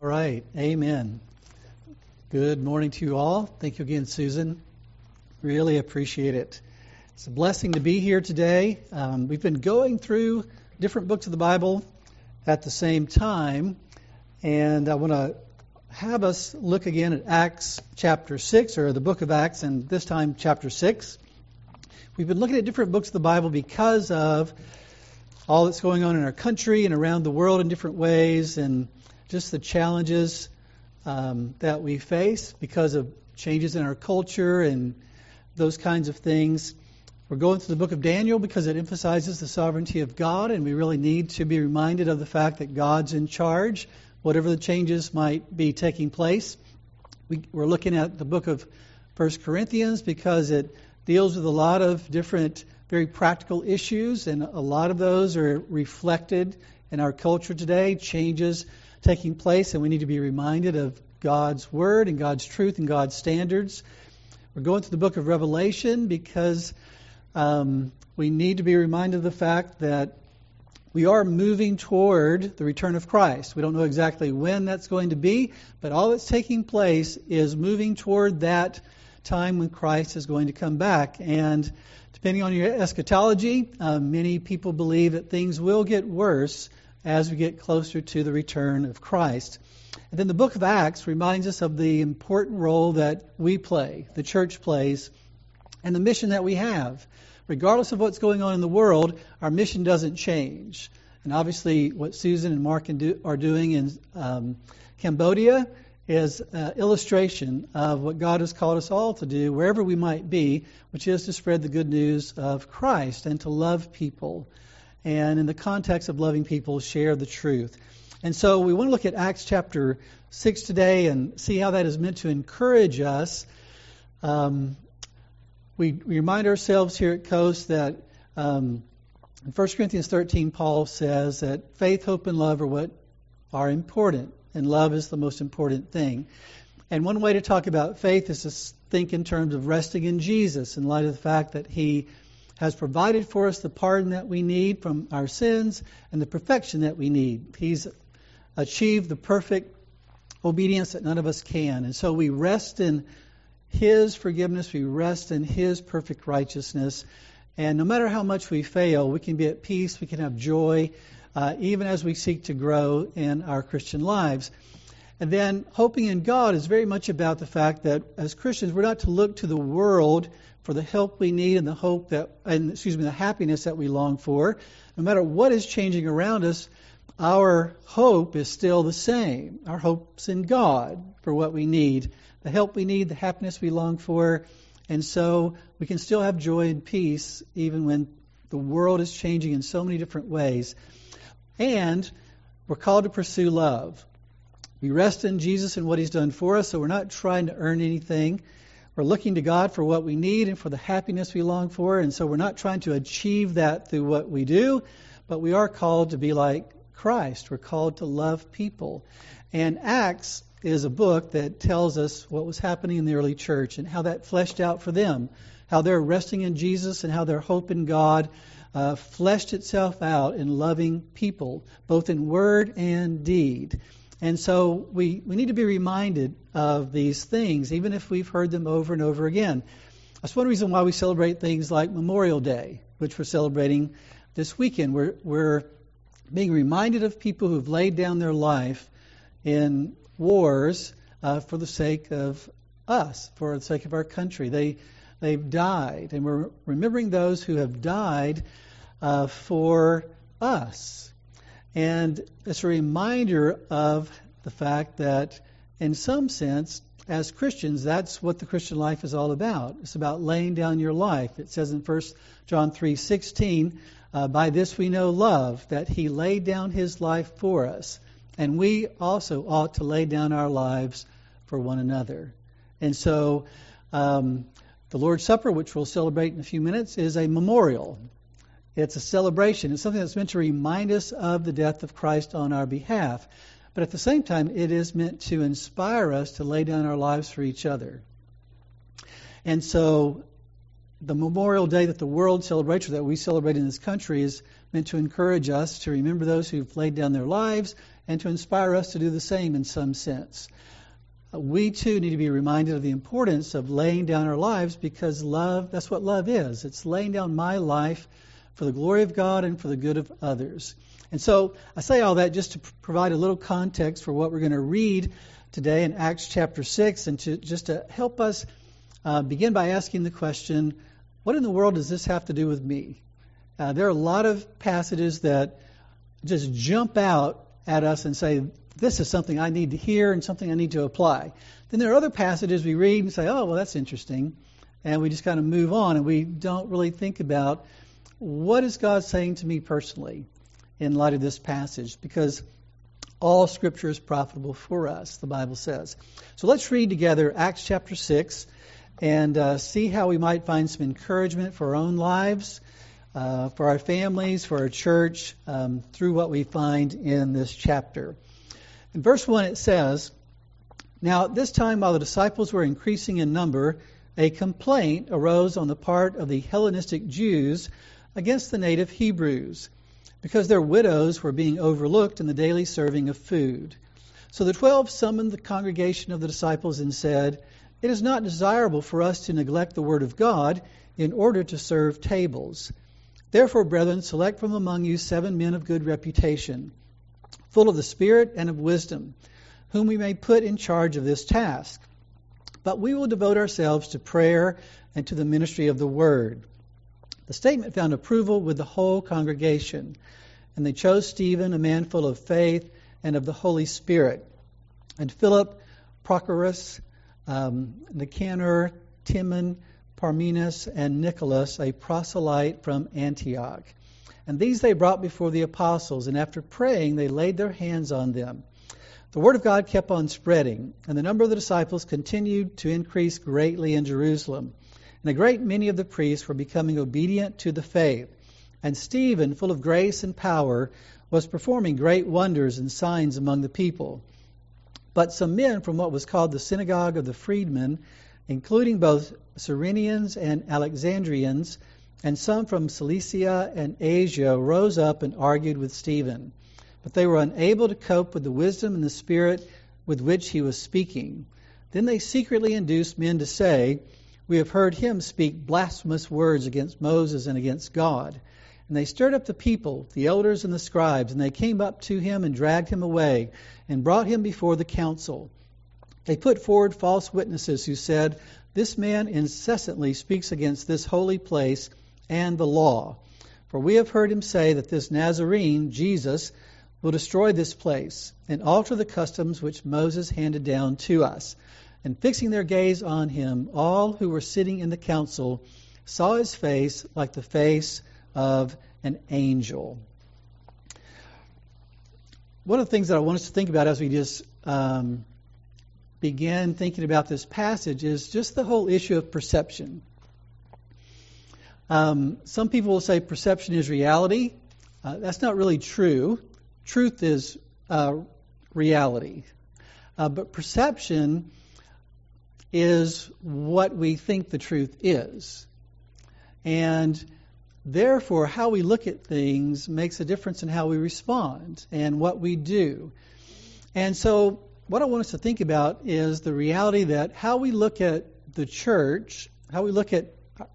All right, amen. Good morning to you all. Thank you again, Susan. Really appreciate it. It's a blessing to be here today. Um, we've been going through different books of the Bible at the same time, and I want to have us look again at Acts chapter 6, or the book of Acts, and this time chapter 6. We've been looking at different books of the Bible because of all that's going on in our country and around the world in different ways, and just the challenges um, that we face because of changes in our culture and those kinds of things. We're going through the book of Daniel because it emphasizes the sovereignty of God, and we really need to be reminded of the fact that God's in charge, whatever the changes might be taking place. We, are looking at the book of First Corinthians because it deals with a lot of different, very practical issues, and a lot of those are reflected in our culture today, changes taking place, and we need to be reminded of God's Word and God's truth and God's standards. We're going through the book of Revelation because um, we need to be reminded of the fact that we are moving toward the return of Christ. We don't know exactly when that's going to be, but all that's taking place is moving toward that time when Christ is going to come back. And depending on your eschatology, uh, many people believe that things will get worse as we get closer to the return of Christ. And then the book of Acts reminds us of the important role that we play, the church plays, and the mission that we have. Regardless of what's going on in the world, our mission doesn't change. And obviously, what Susan and Mark are doing in um, Cambodia is an illustration of what God has called us all to do, wherever we might be, which is to spread the good news of Christ and to love people and in the context of loving people, share the truth. And so we want to look at Acts chapter 6 today and see how that is meant to encourage us. Um, we, we, remind ourselves here at Coast that um, in 1 Corinthians 13, Paul says that faith, hope, and love are what are important, and love is the most important thing. And one way to talk about faith is to think in terms of resting in Jesus in light of the fact that he has provided for us the pardon that we need from our sins and the perfection that we need. He's achieved the perfect obedience that none of us can. And so we rest in His forgiveness, we rest in His perfect righteousness. And no matter how much we fail, we can be at peace, we can have joy, uh, even as we seek to grow in our Christian lives. And then hoping in God is very much about the fact that as Christians, we're not to look to the world for the help we need and the hope that, and excuse me, the happiness that we long for. No matter what is changing around us, our hope is still the same. Our hope's in God for what we need, the help we need, the happiness we long for. And so we can still have joy and peace even when the world is changing in so many different ways. And we're called to pursue love. We rest in Jesus and what He's done for us, so we're not trying to earn anything. We're looking to God for what we need and for the happiness we long for, and so we're not trying to achieve that through what we do, but we are called to be like Christ. We're called to love people. And Acts is a book that tells us what was happening in the early church and how that fleshed out for them, how they're resting in Jesus and how their hope in God uh, fleshed itself out in loving people, both in word and deed. And so we, we need to be reminded of these things, even if we've heard them over and over again. That's one reason why we celebrate things like Memorial Day, which we're celebrating this weekend. We're, we're being reminded of people who've laid down their life in wars uh, for the sake of us, for the sake of our country. They, they've died, and we're remembering those who have died uh, for us. And it's a reminder of the fact that, in some sense, as Christians, that's what the Christian life is all about. It's about laying down your life. It says in 1 John 3:16, uh, "By this we know love, that He laid down His life for us, and we also ought to lay down our lives for one another." And so, um, the Lord's Supper, which we'll celebrate in a few minutes, is a memorial. It's a celebration. It's something that's meant to remind us of the death of Christ on our behalf. But at the same time, it is meant to inspire us to lay down our lives for each other. And so the Memorial Day that the world celebrates, or that we celebrate in this country, is meant to encourage us to remember those who've laid down their lives and to inspire us to do the same in some sense. Uh, we too need to be reminded of the importance of laying down our lives because love, that's what love is. It's laying down my life for the glory of God and for the good of others. And so I say all that just to provide a little context for what we're going to read today in Acts chapter 6 and to just to help us uh, begin by asking the question what in the world does this have to do with me? Uh, there are a lot of passages that just jump out at us and say, this is something I need to hear and something I need to apply. Then there are other passages we read and say, oh, well, that's interesting. And we just kind of move on and we don't really think about what is God saying to me personally in light of this passage? Because all scripture is profitable for us, the Bible says. So let's read together Acts chapter 6 and uh, see how we might find some encouragement for our own lives, uh, for our families, for our church, um, through what we find in this chapter. In verse 1, it says, Now at this time, while the disciples were increasing in number, a complaint arose on the part of the Hellenistic Jews against the native Hebrews, because their widows were being overlooked in the daily serving of food. So the twelve summoned the congregation of the disciples and said, It is not desirable for us to neglect the word of God in order to serve tables. Therefore, brethren, select from among you seven men of good reputation, full of the Spirit and of wisdom, whom we may put in charge of this task. But we will devote ourselves to prayer and to the ministry of the word. The statement found approval with the whole congregation, and they chose Stephen, a man full of faith and of the Holy Spirit, and Philip, Prochorus, um, Nicanor, Timon, Parmenas, and Nicholas, a proselyte from Antioch. And these they brought before the apostles, and after praying, they laid their hands on them. The word of God kept on spreading, and the number of the disciples continued to increase greatly in Jerusalem. And a great many of the priests were becoming obedient to the faith. And Stephen, full of grace and power, was performing great wonders and signs among the people. But some men from what was called the synagogue of the freedmen, including both Cyrenians and Alexandrians, and some from Cilicia and Asia, rose up and argued with Stephen. But they were unable to cope with the wisdom and the spirit with which he was speaking. Then they secretly induced men to say, we have heard him speak blasphemous words against Moses and against God. And they stirred up the people, the elders and the scribes, and they came up to him and dragged him away and brought him before the council. They put forward false witnesses who said, This man incessantly speaks against this holy place and the law. For we have heard him say that this Nazarene, Jesus, will destroy this place and alter the customs which Moses handed down to us. And fixing their gaze on him, all who were sitting in the council saw his face like the face of an angel. One of the things that I want us to think about as we just um, begin thinking about this passage is just the whole issue of perception. Um, some people will say perception is reality. Uh, that's not really true. Truth is uh, reality. Uh, but perception is what we think the truth is. And therefore, how we look at things makes a difference in how we respond and what we do. And so, what I want us to think about is the reality that how we look at the church, how we look at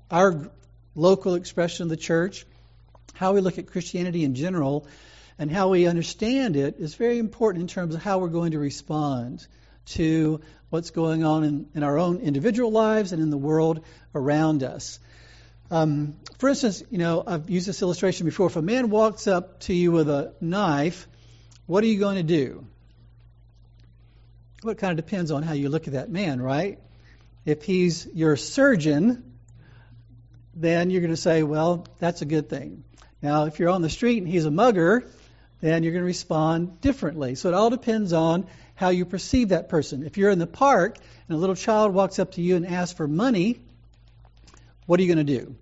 our local expression of the church, how we look at Christianity in general, and how we understand it is very important in terms of how we're going to respond to what's going on in, in our own individual lives and in the world around us. Um, for instance, you know, I've used this illustration before. If a man walks up to you with a knife, what are you going to do? Well, it kind of depends on how you look at that man, right? If he's your surgeon, then you're going to say, well, that's a good thing. Now, if you're on the street and he's a mugger, then you're going to respond differently. So it all depends on how you perceive that person. If you're in the park and a little child walks up to you and asks for money, what are you going to do?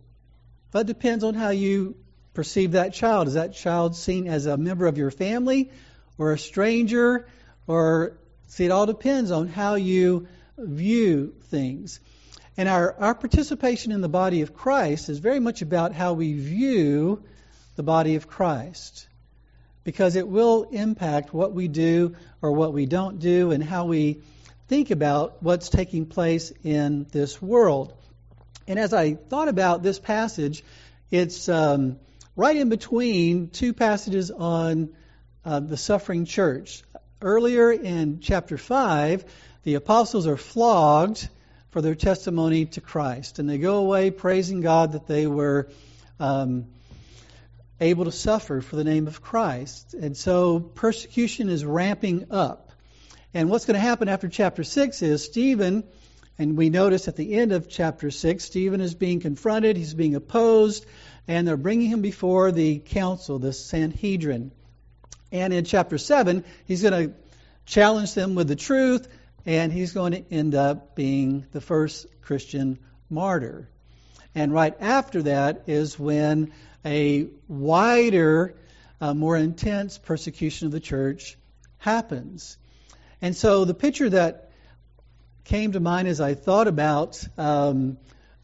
That depends on how you perceive that child. Is that child seen as a member of your family or a stranger? Or, see, it all depends on how you view things. And our, our participation in the body of Christ is very much about how we view the body of Christ because it will impact what we do or what we don't do and how we think about what's taking place in this world. And as I thought about this passage, it's um, right in between two passages on uh, the suffering church. Earlier in chapter 5, the apostles are flogged for their testimony to Christ, and they go away praising God that they were. Um, able to suffer for the name of Christ. And so persecution is ramping up. And what's going to happen after chapter 6 is Stephen, and we notice at the end of chapter 6, Stephen is being confronted, he's being opposed, and they're bringing him before the council, the Sanhedrin. And in chapter 7, he's going to challenge them with the truth, and he's going to end up being the first Christian martyr. And right after that is when a wider, uh, more intense persecution of the church happens. And so the picture that came to mind as I thought about um,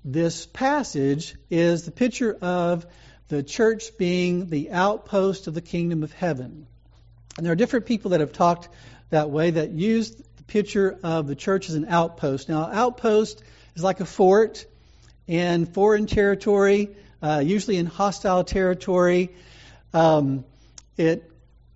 this passage is the picture of the church being the outpost of the kingdom of heaven. And there are different people that have talked that way that use the picture of the church as an outpost. Now, outpost is like a fort in foreign territory uh, usually in hostile territory. Um, it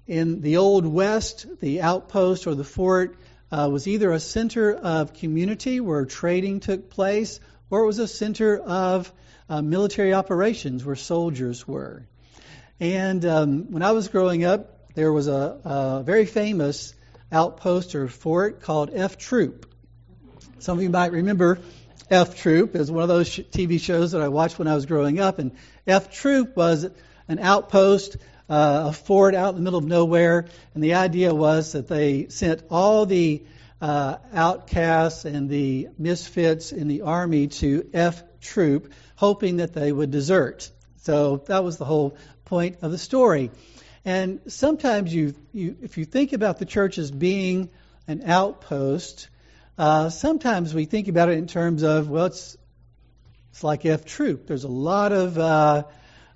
in the old west, the outpost or the fort uh, was either a center of community where trading took place, or it was a center of uh, military operations where soldiers were. And um, when I was growing up, there was a, a very famous outpost or fort called F Troop. Some of you might remember F Troop is one of those TV shows that I watched when I was growing up, and F Troop was an outpost, uh, a fort out in the middle of nowhere, and the idea was that they sent all the uh, outcasts and the misfits in the army to F Troop, hoping that they would desert. So that was the whole point of the story. And sometimes you, you if you think about the church as being an outpost, uh, sometimes we think about it in terms of, well, it's, it's like F Troop. There's a lot of uh,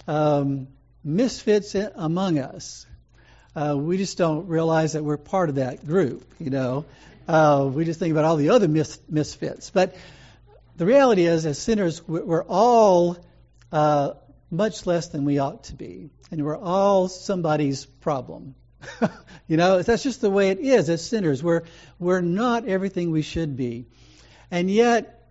um, misfits among us. Uh, we just don't realize that we're part of that group, you know. Uh, we just think about all the other mis- misfits. But the reality is, as sinners, we're all uh, much less than we ought to be. And we're all somebody's problem. you know, that's just the way it is as sinners. We're, we're not everything we should be. And yet,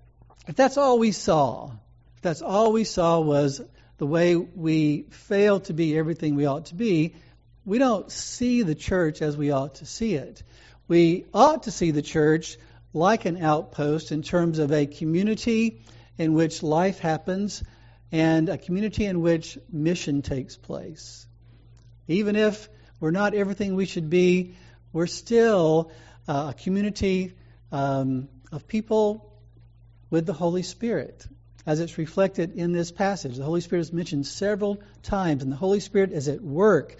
if that's all we saw, if that's all we saw was the way we fail to be everything we ought to be, we don't see the church as we ought to see it. We ought to see the church like an outpost in terms of a community in which life happens and a community in which mission takes place. Even if we're not everything we should be. We're still uh, a community um, of people with the Holy Spirit, as it's reflected in this passage. The Holy Spirit is mentioned several times, and the Holy Spirit is at work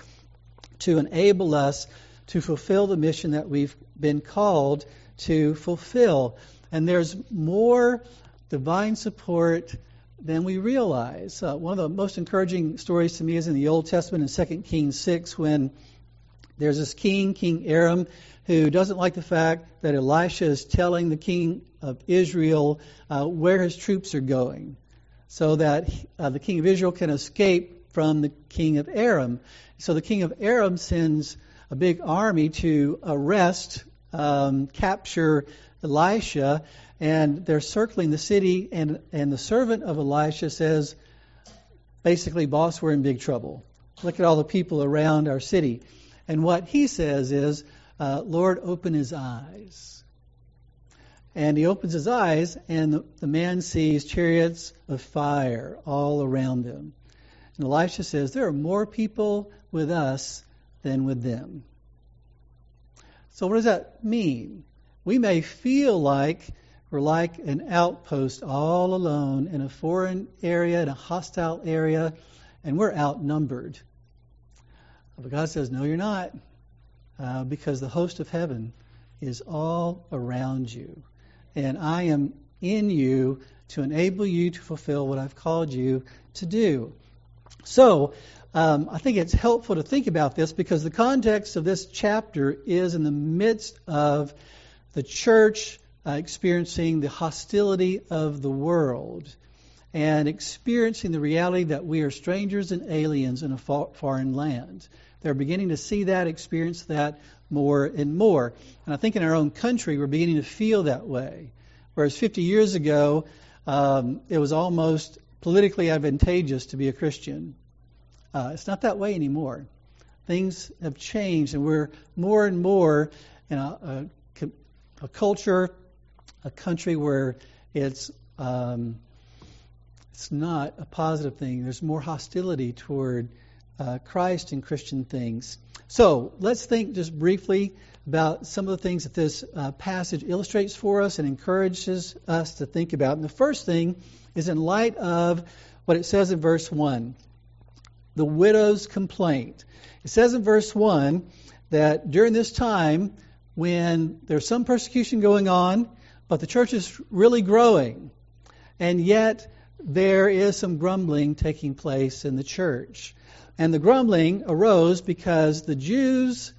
to enable us to fulfill the mission that we've been called to fulfill. And there's more divine support than we realize. Uh, one of the most encouraging stories to me is in the Old Testament in 2 Kings 6 when there's this king, King Aram, who doesn't like the fact that Elisha is telling the king of Israel uh, where his troops are going so that uh, the king of Israel can escape from the king of Aram. So the king of Aram sends a big army to arrest, um, capture Elisha, and they're circling the city, and, and the servant of Elisha says, basically, boss, we're in big trouble. Look at all the people around our city. And what he says is, uh, Lord, open his eyes. And he opens his eyes, and the, the man sees chariots of fire all around them. And Elisha says, There are more people with us than with them. So, what does that mean? We may feel like we're like an outpost all alone in a foreign area, in a hostile area, and we're outnumbered. But God says, No, you're not. Uh, because the host of heaven is all around you. And I am in you to enable you to fulfill what I've called you to do. So, um, I think it's helpful to think about this because the context of this chapter is in the midst of the church uh, experiencing the hostility of the world and experiencing the reality that we are strangers and aliens in a foreign land. They're beginning to see that, experience that more and more. And I think in our own country, we're beginning to feel that way. Whereas 50 years ago, um, it was almost politically advantageous to be a Christian. Uh, it's not that way anymore. Things have changed, and we're more and more in a, a, a culture, a country where it's um, it's not a positive thing. There's more hostility toward uh, Christ and Christian things. So let's think just briefly about some of the things that this uh, passage illustrates for us and encourages us to think about. And the first thing is in light of what it says in verse 1 the widow's complaint. It says in verse 1 that during this time, when there's some persecution going on, but the church is really growing, and yet there is some grumbling taking place in the church. And the grumbling arose because the Jews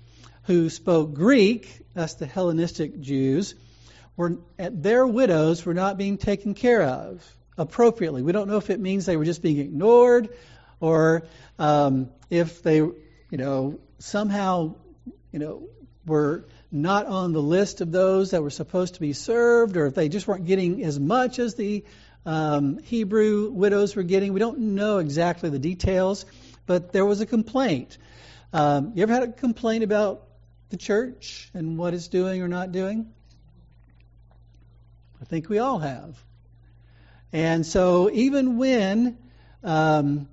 who spoke Greek, that's the Hellenistic Jews, were their widows were not being taken care of appropriately. We don't know if it means they were just being ignored or um, if they, you know, somehow, you know, were not on the list of those that were supposed to be served, or if they just weren't getting as much as the um, Hebrew widows were getting. We don't know exactly the details, but there was a complaint. Um, you ever had a complaint about the church and what it's doing or not doing? I think we all have. And so, even when um,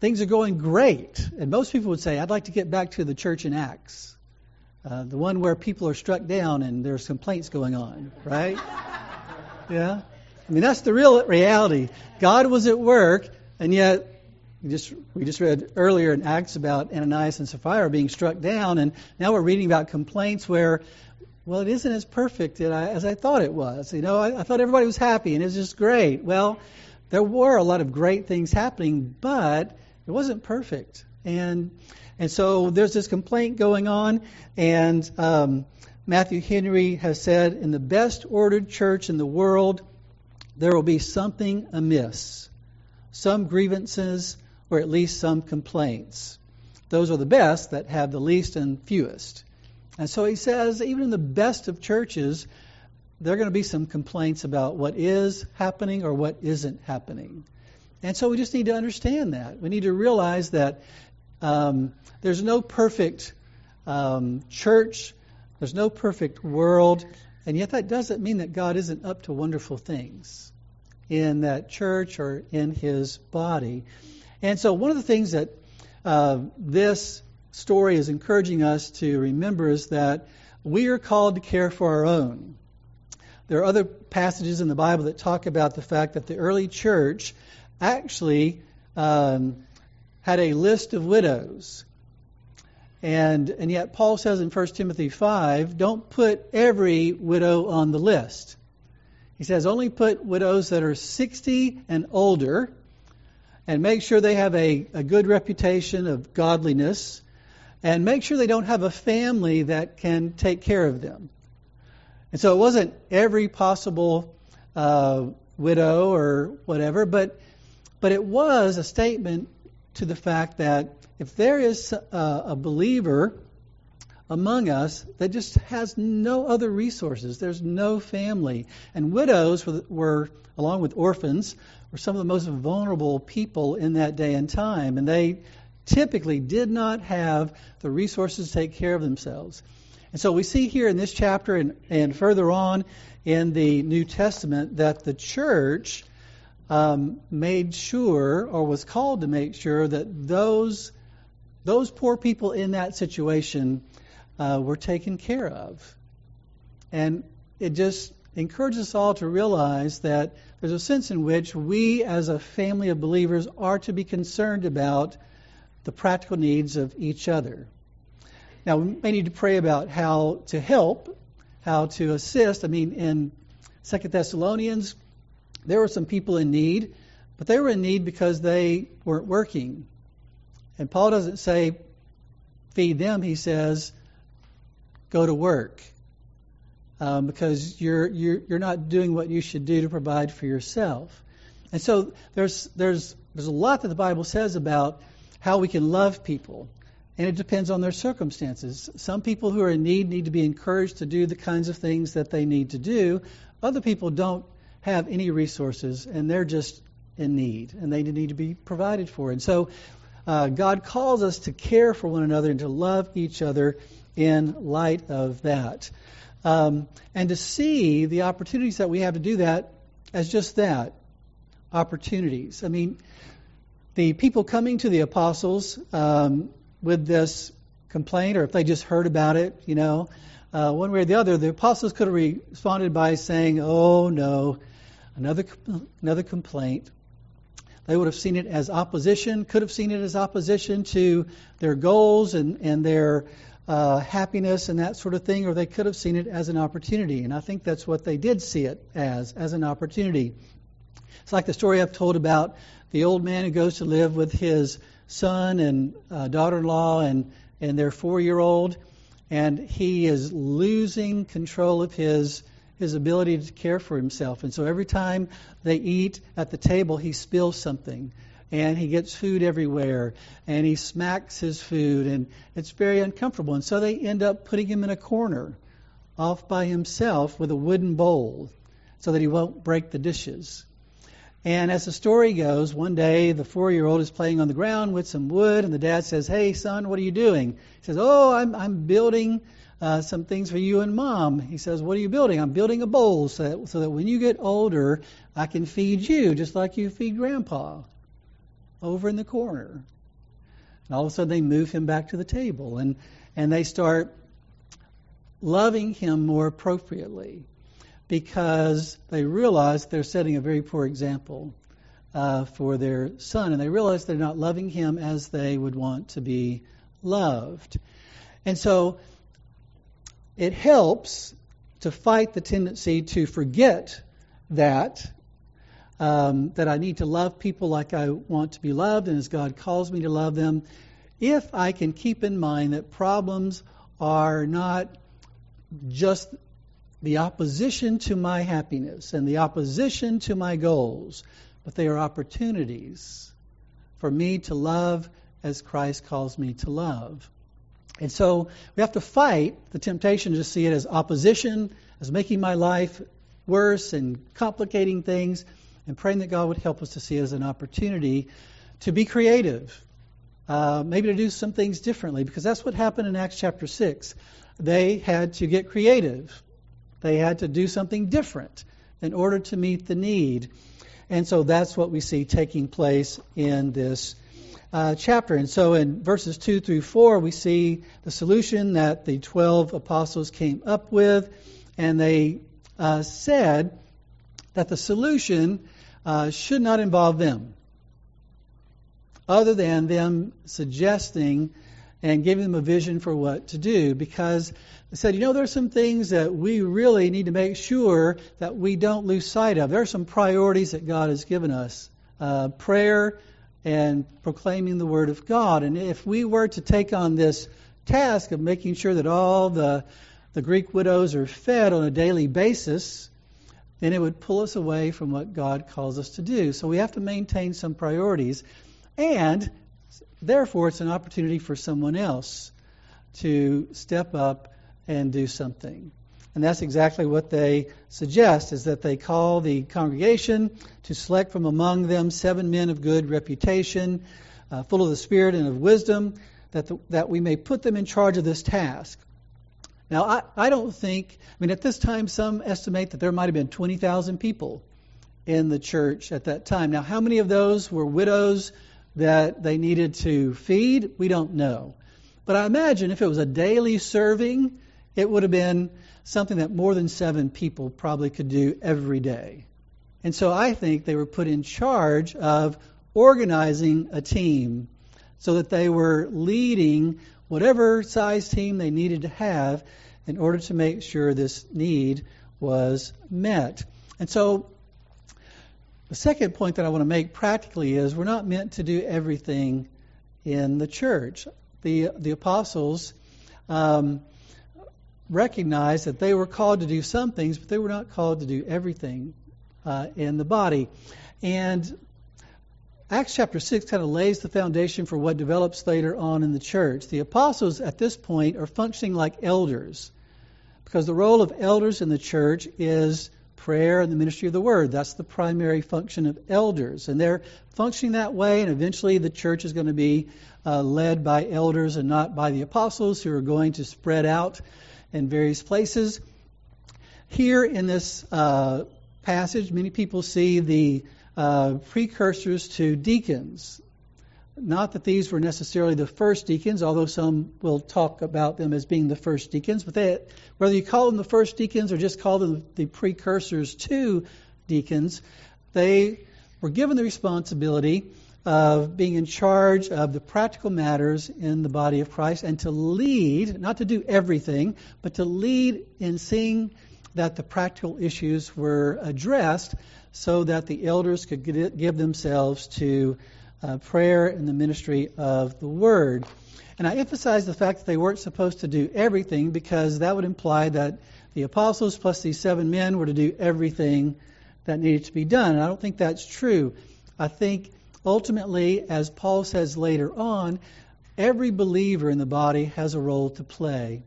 things are going great. And most people would say, I'd like to get back to the church in Acts, uh, the one where people are struck down and there's complaints going on, right? yeah? I mean, that's the real reality. God was at work, and yet we just, we just read earlier in Acts about Ananias and Sapphira being struck down, and now we're reading about complaints where, well, it isn't as perfect as I thought it was. You know, I, I thought everybody was happy and it was just great. Well, there were a lot of great things happening, but it wasn't perfect. And and so there's this complaint going on, and um, Matthew Henry has said, in the best ordered church in the world, there will be something amiss, some grievances, or at least some complaints. Those are the best that have the least and fewest. And so he says, even in the best of churches, there are going to be some complaints about what is happening or what isn't happening. And so we just need to understand that. We need to realize that um, there's no perfect um, church, there's no perfect world, and yet that doesn't mean that God isn't up to wonderful things in that church or in his body. And so one of the things that uh, this story is encouraging us to remember is that we are called to care for our own. There are other passages in the Bible that talk about the fact that the early church actually um, had a list of widows. And, and yet, Paul says in 1 Timothy 5 don't put every widow on the list. He says only put widows that are 60 and older and make sure they have a, a good reputation of godliness and make sure they don't have a family that can take care of them. And so it wasn't every possible uh, widow or whatever, but but it was a statement to the fact that if there is a, a believer among us that just has no other resources, there's no family, and widows were, were along with orphans, were some of the most vulnerable people in that day and time, and they typically did not have the resources to take care of themselves. And so we see here in this chapter and, and further on in the New Testament that the church um, made sure, or was called to make sure, that those those poor people in that situation uh, were taken care of. And it just encourages us all to realize that there's a sense in which we, as a family of believers, are to be concerned about the practical needs of each other. Now, we may need to pray about how to help, how to assist. I mean, in Second Thessalonians, there were some people in need, but they were in need because they weren't working. And Paul doesn't say feed them, he says go to work. Um, because you're, you're you're not doing what you should do to provide for yourself. And so there's there's there's a lot that the Bible says about how we can love people. And it depends on their circumstances. Some people who are in need need to be encouraged to do the kinds of things that they need to do. Other people don't have any resources and they're just in need and they need to be provided for. And so uh, God calls us to care for one another and to love each other in light of that. Um, and to see the opportunities that we have to do that as just that opportunities. I mean, the people coming to the apostles um, with this complaint, or if they just heard about it, you know, uh, one way or the other, the apostles could have responded by saying, "Oh no, another another complaint." They would have seen it as opposition, could have seen it as opposition to their goals and and their uh, happiness and that sort of thing, or they could have seen it as an opportunity. And I think that's what they did see it as, as an opportunity. It's like the story I've told about the old man who goes to live with his son and uh, daughter-in-law and and their four-year-old, and he is losing control of his his ability to care for himself. And so every time they eat at the table, he spills something. And he gets food everywhere, and he smacks his food, and it's very uncomfortable. And so they end up putting him in a corner, off by himself, with a wooden bowl, so that he won't break the dishes. And as the story goes, one day the four year old is playing on the ground with some wood, and the dad says, Hey, son, what are you doing? He says, Oh, I'm, I'm building uh, some things for you and mom. He says, What are you building? I'm building a bowl so that, so that when you get older, I can feed you just like you feed grandpa over in the corner. And all of a sudden, they move him back to the table and, and they start loving him more appropriately because they realize they're setting a very poor example uh, for their son, and they realize they're not loving him as they would want to be loved. And so it helps to fight the tendency to forget that. Um, that I need to love people like I want to be loved and as God calls me to love them, if I can keep in mind that problems are not just the opposition to my happiness and the opposition to my goals, but they are opportunities for me to love as Christ calls me to love. And so we have to fight the temptation to see it as opposition, as making my life worse and complicating things, and praying that God would help us to see it as an opportunity to be creative, uh, maybe to do some things differently, because that's what happened in Acts chapter 6. They had to get creative. They had to do something different in order to meet the need. And so that's what we see taking place in this uh, chapter. And so in verses 2 through 4, we see the solution that the 12 apostles came up with. And they uh, said that the solution uh, should not involve them, other than them suggesting and giving them a vision for what to do. Because they said, you know, there's some things that we really need to make sure that we don't lose sight of. There are some priorities that God has given us uh, prayer and proclaiming the Word of God. And if we were to take on this task of making sure that all the, the Greek widows are fed on a daily basis, then it would pull us away from what God calls us to do. So we have to maintain some priorities. And therefore, it's an opportunity for someone else to step up and do something. And that's exactly what they suggest is that they call the congregation to select from among them seven men of good reputation, uh, full of the Spirit and of wisdom, that, the, that we may put them in charge of this task. Now, I, I don't think, I mean, at this time, some estimate that there might have been 20,000 people in the church at that time. Now, how many of those were widows that they needed to feed? We don't know. But I imagine if it was a daily serving, it would have been something that more than seven people probably could do every day. And so I think they were put in charge of organizing a team so that they were leading whatever size team they needed to have in order to make sure this need was met. And so the second point that I want to make practically is we're not meant to do everything in the church. The, the apostles um, recognized that they were called to do some things, but they were not called to do everything uh, in the body. And Acts chapter 6 kind of lays the foundation for what develops later on in the church. The apostles at this point are functioning like elders because the role of elders in the church is prayer and the ministry of the word. That's the primary function of elders. And they're functioning that way, and eventually the church is going to be uh, led by elders and not by the apostles who are going to spread out in various places. Here in this uh, passage, many people see the uh, precursors to deacons. Not that these were necessarily the first deacons, although some will talk about them as being the first deacons, but they, whether you call them the first deacons or just call them the precursors to deacons, they were given the responsibility of being in charge of the practical matters in the body of Christ and to lead, not to do everything, but to lead in seeing that the practical issues were addressed so that the elders could give themselves to uh, prayer and the ministry of the word. And I emphasize the fact that they weren't supposed to do everything because that would imply that the apostles plus these seven men were to do everything that needed to be done. And I don't think that's true. I think ultimately, as Paul says later on, every believer in the body has a role to play.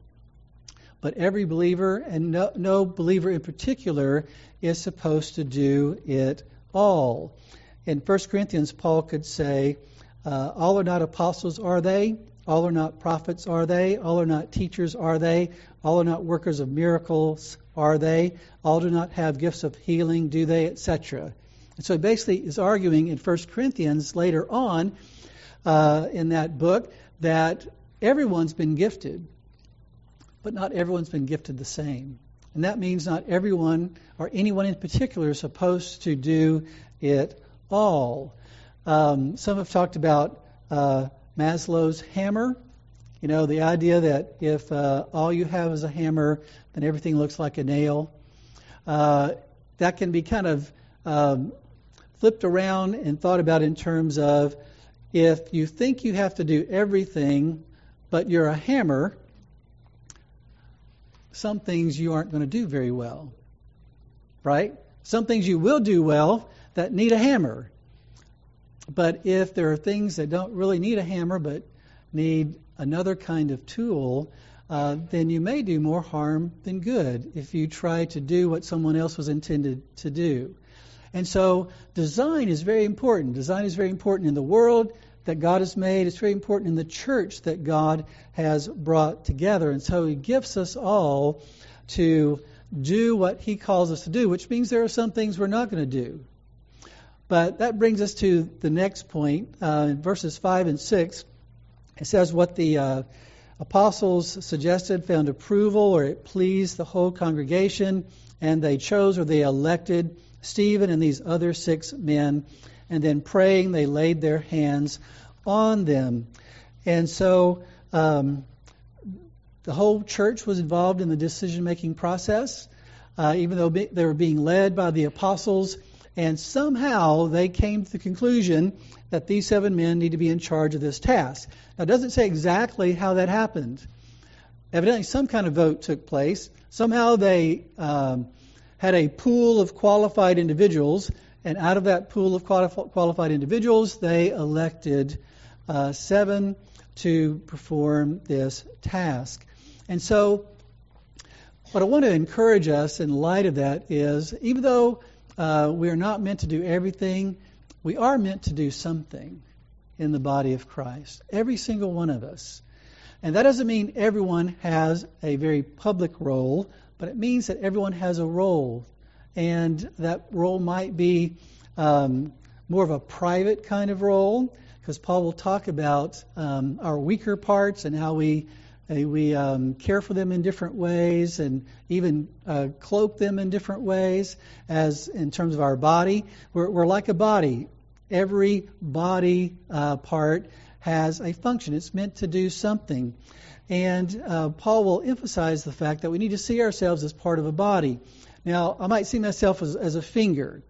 But every believer, and no, no believer in particular, is supposed to do it all. In 1 Corinthians, Paul could say, uh, All are not apostles, are they? All are not prophets, are they? All are not teachers, are they? All are not workers of miracles, are they? All do not have gifts of healing, do they? Etc. And so he basically is arguing in 1 Corinthians later on uh, in that book that everyone's been gifted, but not everyone's been gifted the same. And that means not everyone or anyone in particular is supposed to do it all. Um, some have talked about uh, Maslow's hammer. You know, the idea that if uh, all you have is a hammer, then everything looks like a nail. Uh, that can be kind of um, flipped around and thought about in terms of if you think you have to do everything, but you're a hammer, some things you aren't going to do very well. Right? Some things you will do well that need a hammer. But if there are things that don't really need a hammer but need another kind of tool, uh, then you may do more harm than good if you try to do what someone else was intended to do. And so design is very important. Design is very important in the world that God has made. It's very important in the church that God has brought together. And so He gifts us all to do what He calls us to do, which means there are some things we're not going to do. But that brings us to the next point, uh, in verses 5 and 6. It says what the uh, apostles suggested found approval or it pleased the whole congregation, and they chose or they elected Stephen and these other six men and then praying, they laid their hands on them. And so um, the whole church was involved in the decision making process, uh, even though they were being led by the apostles. And somehow they came to the conclusion that these seven men need to be in charge of this task. Now, it doesn't say exactly how that happened. Evidently, some kind of vote took place. Somehow they um, had a pool of qualified individuals and out of that pool of qualified individuals, they elected uh, seven to perform this task. And so, what I want to encourage us in light of that is even though uh, we are not meant to do everything, we are meant to do something in the body of Christ. Every single one of us. And that doesn't mean everyone has a very public role, but it means that everyone has a role and that role might be um, more of a private kind of role, because Paul will talk about um, our weaker parts and how we uh, we um, care for them in different ways and even uh, cloak them in different ways. As in terms of our body, we're, we're like a body. Every body uh, part has a function. It's meant to do something. And uh, Paul will emphasize the fact that we need to see ourselves as part of a body. Now, I might see myself as, as a finger.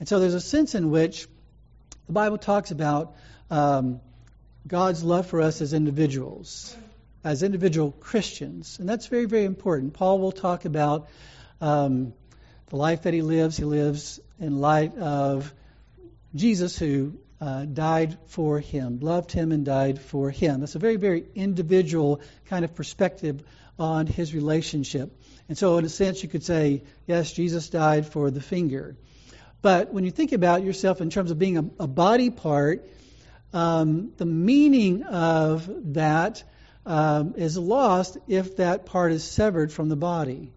And so there's a sense in which the Bible talks about um, God's love for us as individuals, as individual Christians. And that's very, very important. Paul will talk about um, the life that he lives. He lives in light of Jesus, who uh, died for him, loved him, and died for him. That's a very, very individual kind of perspective on his relationship. And so, in a sense, you could say, yes, Jesus died for the finger. But when you think about yourself in terms of being a, a body part, um, the meaning of that um, is lost if that part is severed from the body.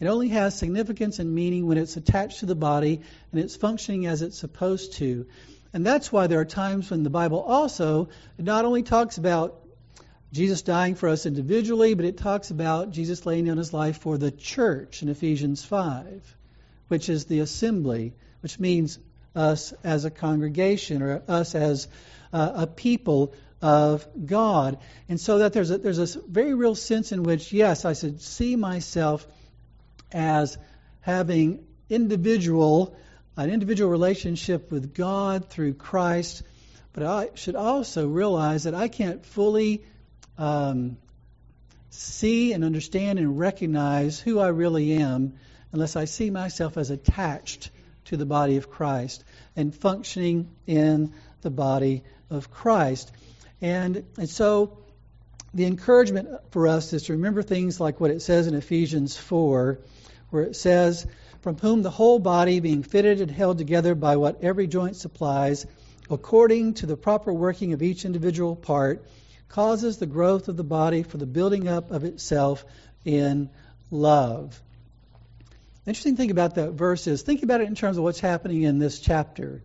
It only has significance and meaning when it's attached to the body and it's functioning as it's supposed to. And that's why there are times when the Bible also not only talks about Jesus dying for us individually, but it talks about Jesus laying down his life for the church in Ephesians 5, which is the assembly, which means us as a congregation or us as uh, a people of God. And so that there's a, there's a very real sense in which, yes, I should see myself as having individual an individual relationship with God through Christ, but I should also realize that I can't fully um, see and understand and recognize who I really am unless I see myself as attached to the body of Christ and functioning in the body of Christ. And, and so the encouragement for us is to remember things like what it says in Ephesians 4, where it says, From whom the whole body, being fitted and held together by what every joint supplies, according to the proper working of each individual part, causes the growth of the body for the building up of itself in love. The interesting thing about that verse is think about it in terms of what's happening in this chapter.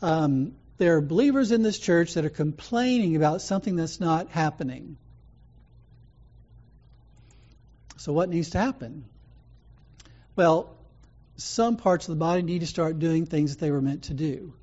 Um, there are believers in this church that are complaining about something that's not happening. So, what needs to happen? Well, some parts of the body need to start doing things that they were meant to do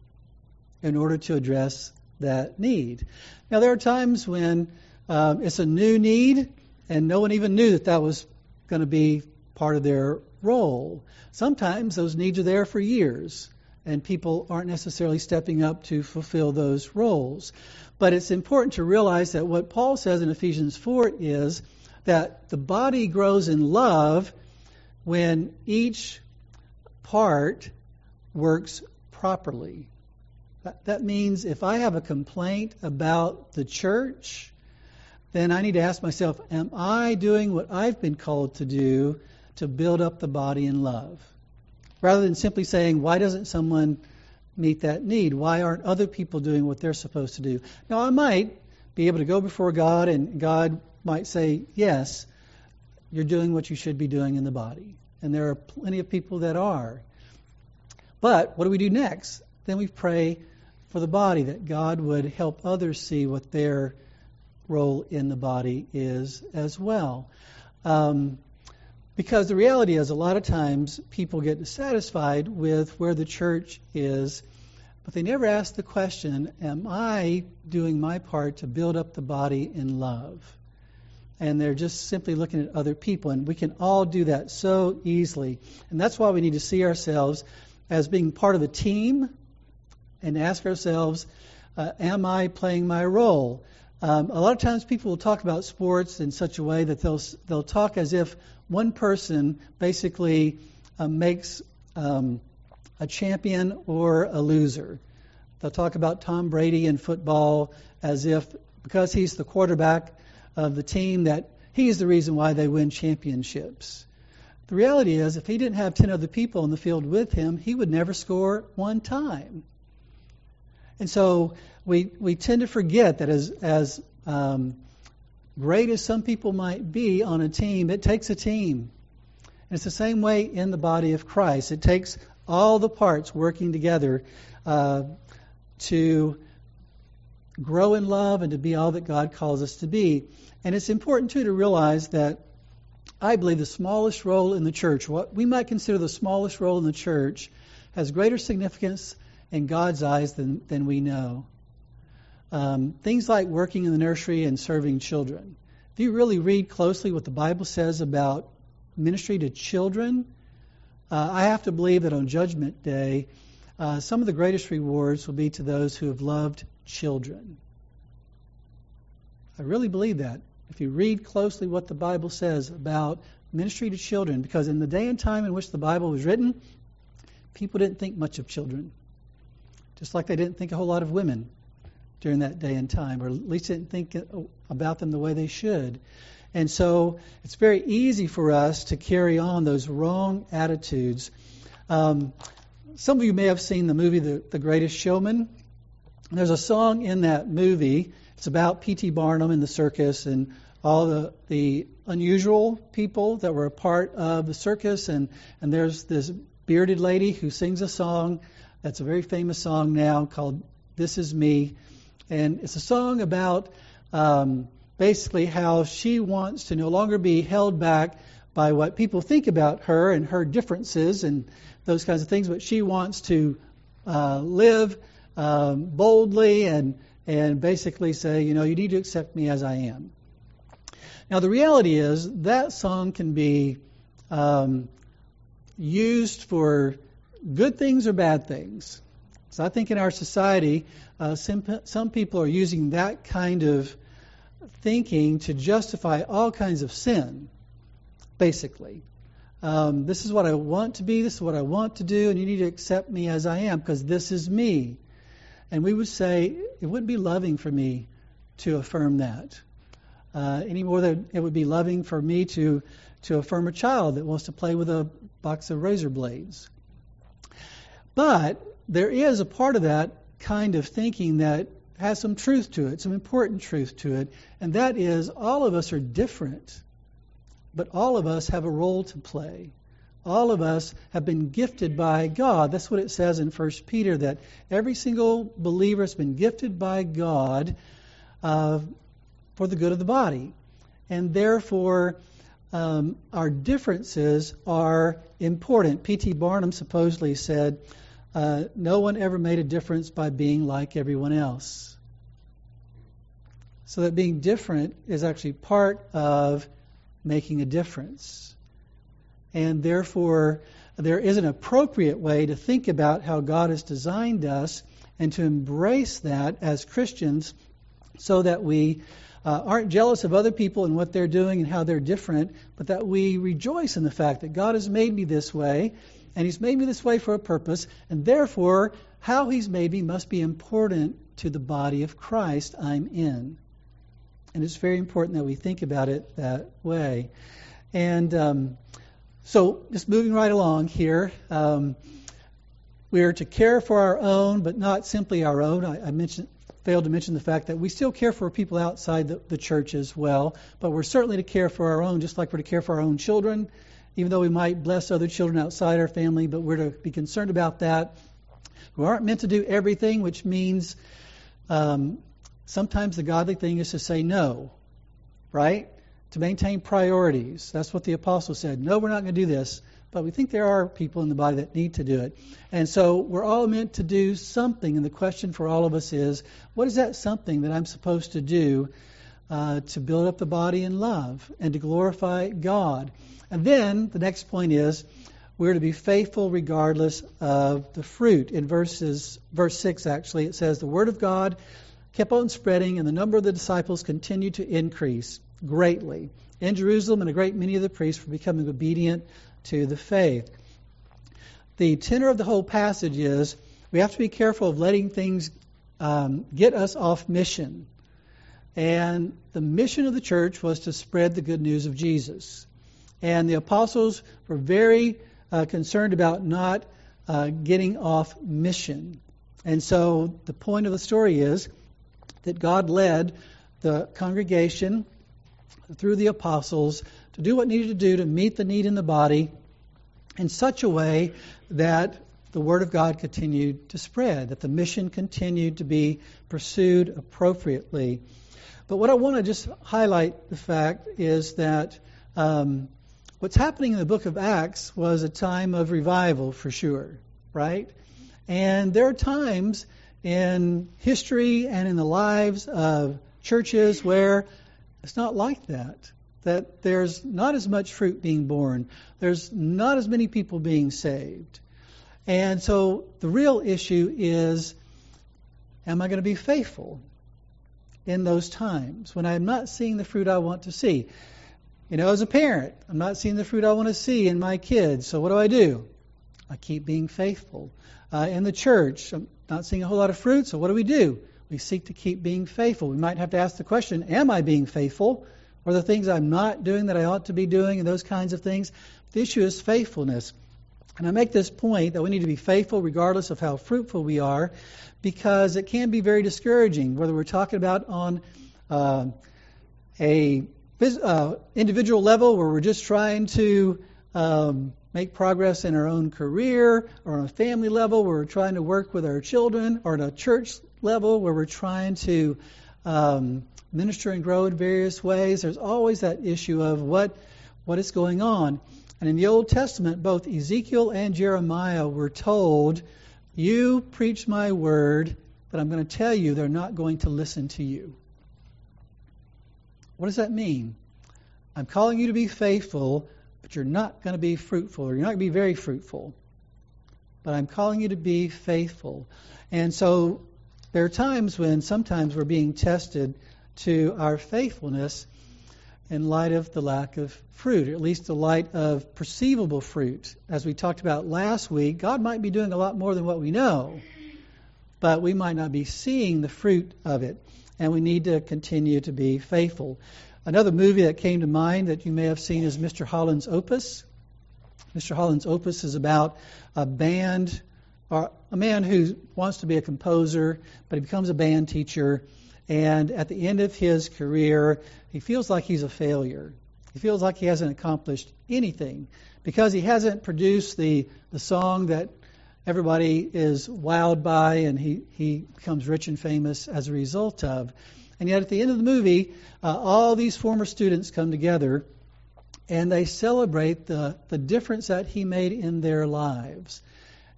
in order to address that need. Now, there are times when um, it's a new need, and no one even knew that that was going to be part of their role. Sometimes those needs are there for years, and people aren't necessarily stepping up to fulfill those roles. But it's important to realize that what Paul says in Ephesians 4 is that the body grows in love when each part works properly. That means if I have a complaint about the church, then I need to ask myself, am I doing what I've been called to do to build up the body in love? Rather than simply saying, why doesn't someone meet that need? Why aren't other people doing what they're supposed to do? Now, I might be able to go before God, and God might say, yes, you're doing what you should be doing in the body. And there are plenty of people that are. But what do we do next? Then we pray for the body, that God would help others see what their role in the body is as well. Um, because the reality is, a lot of times people get dissatisfied with where the church is, but they never ask the question Am I doing my part to build up the body in love? And they're just simply looking at other people. And we can all do that so easily. And that's why we need to see ourselves as being part of a team and ask ourselves, uh, am I playing my role? Um, a lot of times people will talk about sports in such a way that they'll they'll talk as if one person basically uh, makes um, a champion or a loser. They'll talk about Tom Brady in football as if because he's the quarterback of the team that he is the reason why they win championships. The reality is, if he didn't have 10 other people in the field with him, he would never score one time. And so we, we tend to forget that as, as um, great as some people might be on a team, it takes a team. And it's the same way in the body of Christ. It takes all the parts working together uh, to grow in love and to be all that God calls us to be. And it's important, too, to realize that I believe the smallest role in the church, what we might consider the smallest role in the church, has greater significance in God's eyes than, than we know. Um, things like working in the nursery and serving children. If you really read closely what the Bible says about ministry to children, uh, I have to believe that on Judgment Day, uh, some of the greatest rewards will be to those who have loved children. I really believe that. If you read closely what the Bible says about ministry to children, because in the day and time in which the Bible was written, people didn't think much of children. Just like they didn't think a whole lot of women during that day and time, or at least didn't think about them the way they should. And so it's very easy for us to carry on those wrong attitudes. Um, some of you may have seen the movie The, the Greatest Showman. There's a song in that movie. It's about P.T. Barnum and the circus and all the, the unusual people that were a part of the circus. And, and there's this bearded lady who sings a song that's a very famous song now called This Is Me. And it's a song about um, basically how she wants to no longer be held back by what people think about her and her differences and those kinds of things, but she wants to uh, live um, boldly and and basically say, you know, you need to accept me as I am. Now, the reality is that song can be um, used for good things or bad things. So I think in our society, uh, some, some people are using that kind of thinking to justify all kinds of sin, basically. Um, this is what I want to be, this is what I want to do, and you need to accept me as I am because this is me. And we would say it wouldn't be loving for me to affirm that. Uh, any more than it would be loving for me to to affirm a child that wants to play with a box of razor blades. But there is a part of that kind of thinking that has some truth to it, some important truth to it, and that is all of us are different, but all of us have a role to play. All of us have been gifted by God. That's what it says in 1 Peter that every single believer has been gifted by God uh, for the good of the body. And therefore, um, our differences are important. P.T. Barnum supposedly said, uh, No one ever made a difference by being like everyone else. So that being different is actually part of making a difference. And therefore, there is an appropriate way to think about how God has designed us and to embrace that as Christians so that we uh, aren't jealous of other people and what they're doing and how they're different, but that we rejoice in the fact that God has made me this way, and He's made me this way for a purpose, and therefore, how He's made me must be important to the body of Christ I'm in. And it's very important that we think about it that way. And um, so, just moving right along here. Um, we are to care for our own, but not simply our own. I, I mentioned failed to mention the fact that we still care for people outside the, the, church as well, but we're certainly to care for our own, just like we're to care for our own children, even though we might bless other children outside our family, but we're to be concerned about that. We aren't meant to do everything, which means um, sometimes the godly thing is to say no, right? To maintain priorities. That's what the apostle said. No, we're not going to do this but we think there are people in the body that need to do it. And so we're all meant to do something, and the question for all of us is what is that something that I'm supposed to do uh, to build up the body in love and to glorify God? And then the next point is we're to be faithful regardless of the fruit. In verses verse 6 actually it says the word of God kept on spreading and the number of the disciples continued to increase greatly. In Jerusalem and a great many of the priests were becoming obedient to the faith. The tenor of the whole passage is we have to be careful of letting things um, get us off mission. And the mission of the church was to spread the good news of Jesus. And the apostles were very uh, concerned about not uh, getting off mission. And so the point of the story is that God led the congregation through the apostles to do what needed to do to meet the need in the body in such a way that the Word of God continued to spread, that the mission continued to be pursued appropriately. But what I want to just highlight the fact is that um, what's happening in the book of Acts was a time of revival for sure, right? And there are times in history and in the lives of churches where it's not like that that there's not as much fruit being borne, there's not as many people being saved. And so the real issue is am I going to be faithful in those times when I'm not seeing the fruit I want to see. You know, as a parent, I'm not seeing the fruit I want to see in my kids. So what do I do? I keep being faithful. Uh, in the church, I'm not seeing a whole lot of fruit. So what do we do? We seek to keep being faithful. We might have to ask the question, am I being faithful? Or the things I'm not doing that I ought to be doing and those kinds of things. The issue is faithfulness. And I make this point that we need to be faithful regardless of how fruitful we are because it can be very discouraging, whether we're talking about on uh, a uh, individual level where we're just trying to um, make progress in our own career, or on a family level where we're trying to work with our children, or on a church level where we're trying to um, minister and grow in various ways. There's always that issue of what what is going on. And in the Old Testament, both Ezekiel and Jeremiah were told, You preach my word, but I'm going to tell you they're not going to listen to you. What does that mean? I'm calling you to be faithful, but you're not going to be fruitful, or you're not going to be very fruitful. But I'm calling you to be faithful. And so there are times when sometimes we're being tested to our faithfulness in light of the lack of fruit, or at least the light of perceivable fruit. As we talked about last week, God might be doing a lot more than what we know, but we might not be seeing the fruit of it, and we need to continue to be faithful. Another movie that came to mind that you may have seen is Mr. Holland's Opus. Mr. Holland's Opus is about a band, or a man who wants to be a composer, but he becomes a band teacher and at the end of his career, he feels like he's a failure. He feels like he hasn't accomplished anything because he hasn't produced the, the song that everybody is wowed by and he, he becomes rich and famous as a result of. And yet, at the end of the movie, uh, all these former students come together and they celebrate the, the difference that he made in their lives.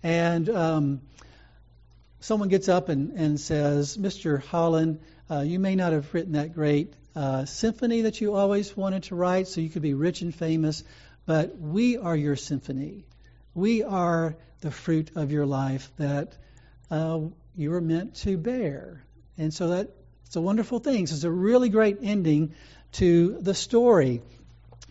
And um, someone gets up and, and says, Mr. Holland, uh, you may not have written that great uh, symphony that you always wanted to write so you could be rich and famous, but we are your symphony. We are the fruit of your life that uh, you were meant to bear. And so that it's a wonderful thing. It's a really great ending to the story.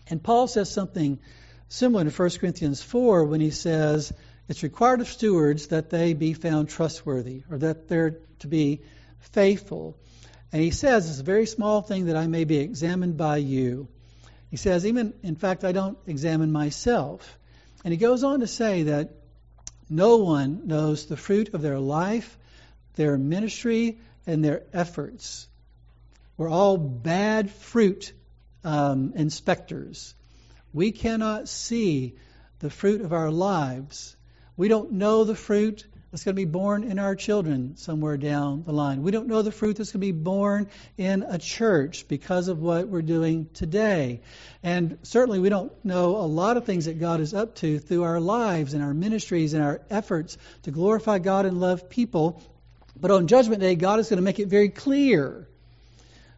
And Paul says something similar to 1 Corinthians 4 when he says, It's required of stewards that they be found trustworthy, or that they're to be faithful. And he says, It's a very small thing that I may be examined by you. He says, Even, in fact, I don't examine myself. And he goes on to say that no one knows the fruit of their life, their ministry, and their efforts. We're all bad fruit um, inspectors. We cannot see the fruit of our lives. We don't know the fruit that's going to be borne in our children somewhere down the line. We don't know the fruit that's going to be borne in a church because of what we're doing today. And certainly we don't know a lot of things that God is up to through our lives and our ministries and our efforts to glorify God and love people. But on Judgment Day, God is going to make it very clear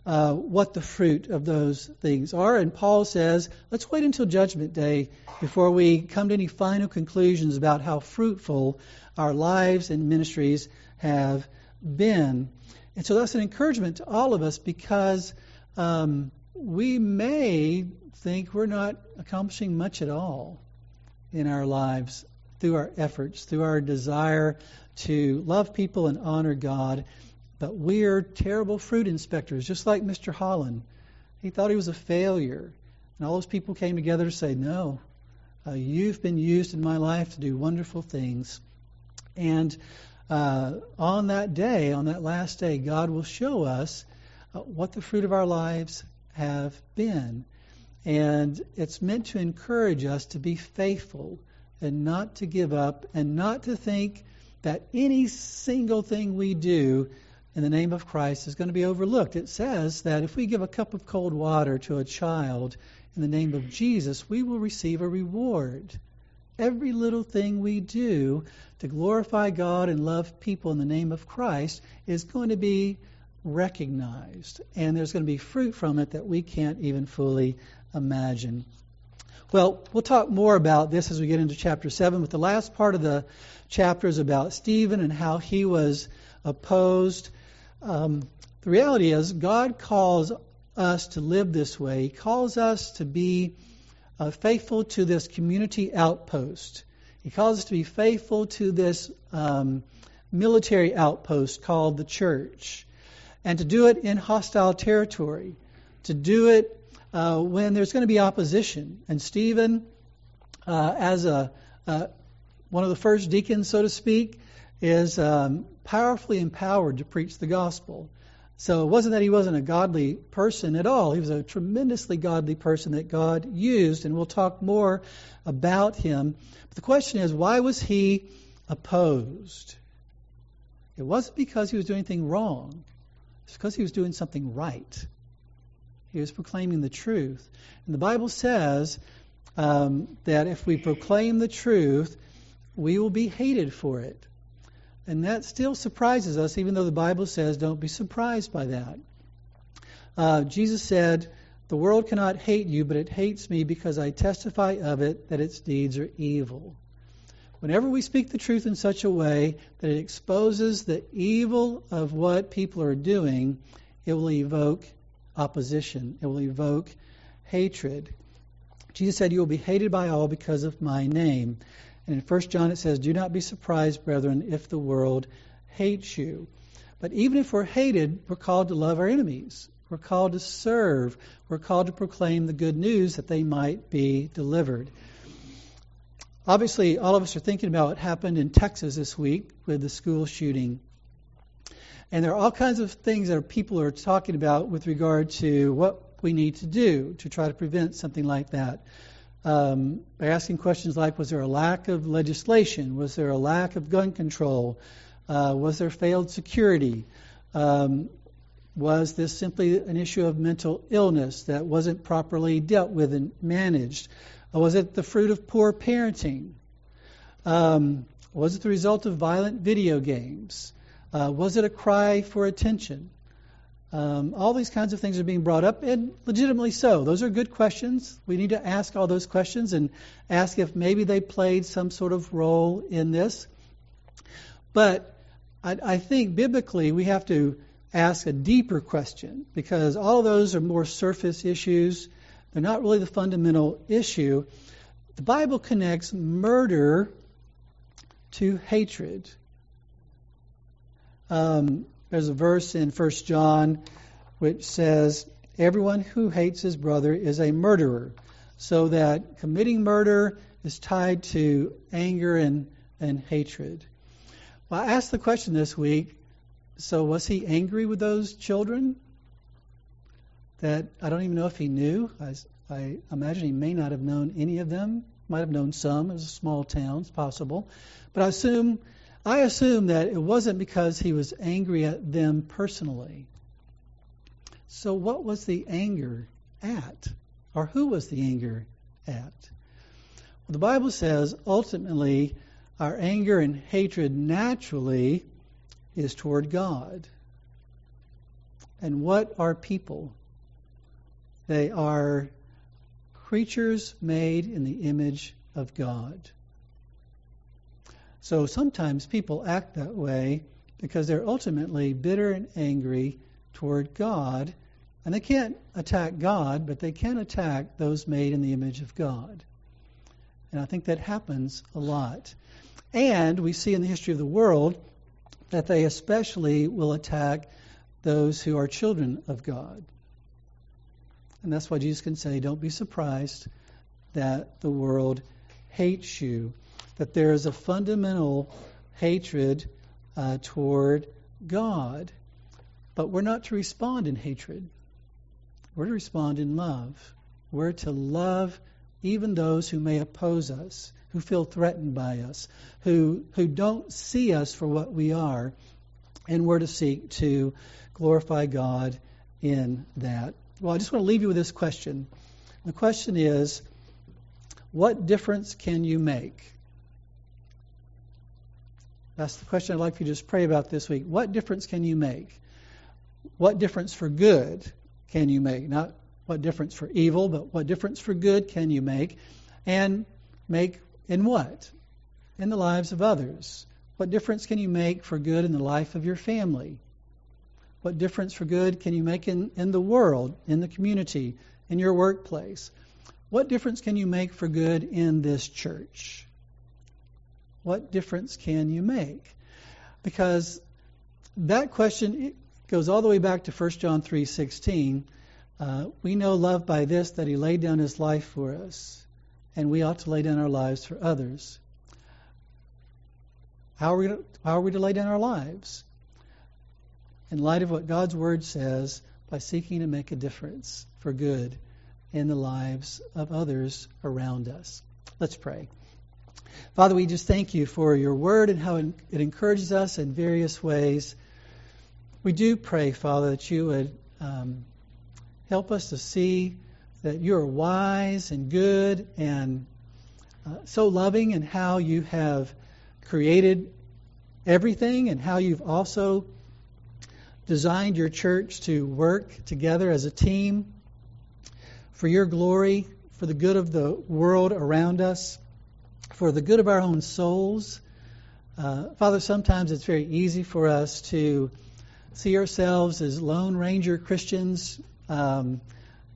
uh, what the fruit of those things are. And Paul says, let's wait until Judgment Day before we come to any final conclusions about how fruitful our lives and ministries have been. And so that's an encouragement to all of us because um, we may think we're not accomplishing much at all in our lives through our efforts, through our desire to love people and honor God. But we're terrible fruit inspectors, just like Mr. Holland. He thought he was a failure. And all those people came together to say, No, uh, you've been used in my life to do wonderful things. And uh, on that day, on that last day, God will show us uh, what the fruit of our lives have been. And it's meant to encourage us to be faithful and not to give up and not to think that any single thing we do in the name of Christ is going to be overlooked. It says that if we give a cup of cold water to a child in the name of Jesus, we will receive a reward. Every little thing we do to glorify God and love people in the name of Christ is going to be recognized, and there's going to be fruit from it that we can't even fully imagine. Well, we'll talk more about this as we get into chapter 7, but the last part of the chapter is about Stephen and how he was opposed. Um, the reality is, God calls us to live this way. He calls us to be uh, faithful to this community outpost. He calls us to be faithful to this um, military outpost called the church, and to do it in hostile territory, to do it uh, when there's going to be opposition. And Stephen, uh, as a uh, one of the first deacons, so to speak, is um, powerfully empowered to preach the gospel. So it wasn't that he wasn't a godly person at all. He was a tremendously godly person that God used, and we'll talk more about him. But the question is, why was he opposed? It wasn't because he was doing anything wrong. It's because he was doing something right. He was proclaiming the truth. And the Bible says um, that if we proclaim the truth, we will be hated for it. And that still surprises us, even though the Bible says don't be surprised by that. Uh, Jesus said, The world cannot hate you, but it hates me because I testify of it that its deeds are evil. Whenever we speak the truth in such a way that it exposes the evil of what people are doing, it will evoke opposition, it will evoke hatred. Jesus said, You will be hated by all because of my name. And in 1 John it says, Do not be surprised, brethren, if the world hates you. But even if we're hated, we're called to love our enemies. We're called to serve. We're called to proclaim the good news that they might be delivered. Obviously, all of us are thinking about what happened in Texas this week with the school shooting. And there are all kinds of things that people are talking about with regard to what we need to do to try to prevent something like that um, by asking questions like Was there a lack of legislation? Was there a lack of gun control? Uh, was there failed security? Um, was this simply an issue of mental illness that wasn't properly dealt with and managed? Or was it the fruit of poor parenting? Um, was it the result of violent video games? Uh, was it a cry for attention? Um, all these kinds of things are being brought up, and legitimately so. Those are good questions. We need to ask all those questions and ask if maybe they played some sort of role in this. But I, I think biblically we have to ask a deeper question because all of those are more surface issues. They're not really the fundamental issue. The Bible connects murder to hatred. Um, there's a verse in 1 John which says, Everyone who hates his brother is a murderer. So that committing murder is tied to anger and, and hatred. Well, I asked the question this week so was he angry with those children? That I don't even know if he knew. I, I imagine he may not have known any of them. Might have known some. It was a small town, it's possible. But I assume I assume that it wasn't because he was angry at them personally. So, what was the anger at? Or who was the anger at? Well, the Bible says ultimately our anger and hatred naturally is toward God. And what are people? They are creatures made in the image of God. So sometimes people act that way because they're ultimately bitter and angry toward God. And they can't attack God, but they can attack those made in the image of God. And I think that happens a lot. And we see in the history of the world that they especially will attack those who are children of God. And that's why Jesus can say, Don't be surprised that the world hates you that there is a fundamental hatred uh, toward God. But we're not to respond in hatred. We're to respond in love. We're to love even those who may oppose us, who feel threatened by us, who, who don't see us for what we are. And we're to seek to glorify God in that. Well, I just want to leave you with this question. The question is what difference can you make? That's the question I'd like for you to just pray about this week. What difference can you make? What difference for good can you make? Not what difference for evil, but what difference for good can you make? And make in what? In the lives of others. What difference can you make for good in the life of your family? What difference for good can you make in, in the world, in the community, in your workplace? What difference can you make for good in this church? What difference can you make? Because that question goes all the way back to 1 John 3:16. Uh, we know love by this that he laid down his life for us, and we ought to lay down our lives for others. How are we to, how are we to lay down our lives? In light of what God's word says, by seeking to make a difference for good in the lives of others around us. Let's pray. Father, we just thank you for your word and how it encourages us in various ways. We do pray, Father, that you would um, help us to see that you are wise and good and uh, so loving in how you have created everything and how you've also designed your church to work together as a team for your glory, for the good of the world around us, for the good of our own souls. Uh, Father, sometimes it's very easy for us to see ourselves as Lone Ranger Christians, um,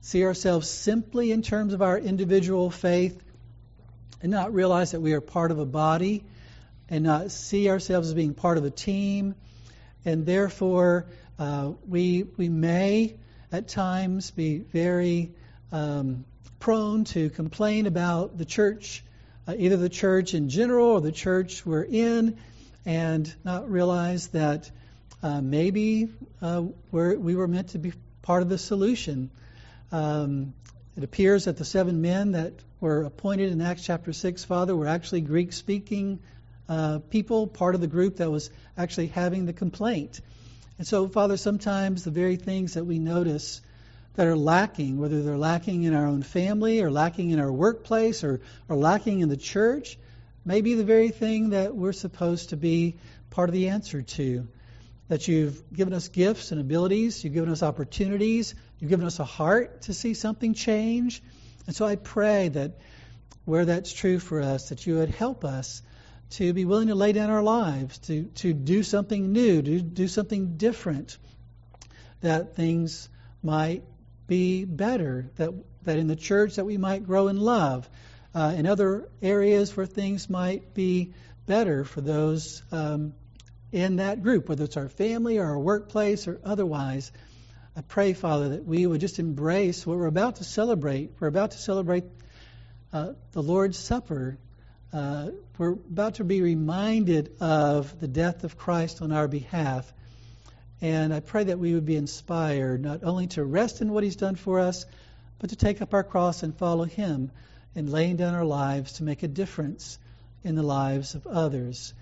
see ourselves simply in terms of our individual faith, and not realize that we are part of a body, and not see ourselves as being part of a team, and therefore uh, we we may at times be very um, prone to complain about the church, uh, either the church in general or the church we're in, and not realize that uh, maybe uh, we were meant to be part of the solution. Um, it appears that the seven men that were appointed in Acts chapter 6, Father, were actually Greek speaking uh, people, part of the group that was actually having the complaint. And so, Father, sometimes the very things that we notice that are lacking, whether they're lacking in our own family or lacking in our workplace or, or lacking in the church, may be the very thing that we're supposed to be part of the answer to that you've given us gifts and abilities, you've given us opportunities, you've given us a heart to see something change. And so I pray that where that's true for us, that you would help us to be willing to lay down our lives, to, to do something new, to do something different, that things might be better, that, that in the church that we might grow in love, uh, in other areas where things might be better for those um, in that group, whether it's our family or our workplace or otherwise. I pray, Father, that we would just embrace what we're about to celebrate. We're about to celebrate uh, the Lord's Supper. Uh, we're about to be reminded of the death of Christ on our behalf. And I pray that we would be inspired not only to rest in what He's done for us, but to take up our cross and follow Him in laying down our lives to make a difference in the lives of others.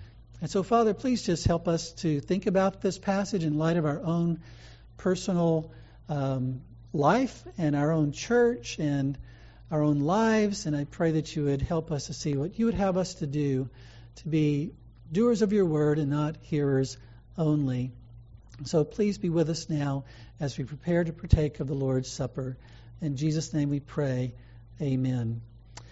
And so, Father, please just help us to think about this passage in light of our own personal um, life and our own church and our own lives. And I pray that you would help us to see what you would have us to do to be doers of your word and not hearers only. So please be with us now as we prepare to partake of the Lord's Supper. In Jesus' name we pray. Amen.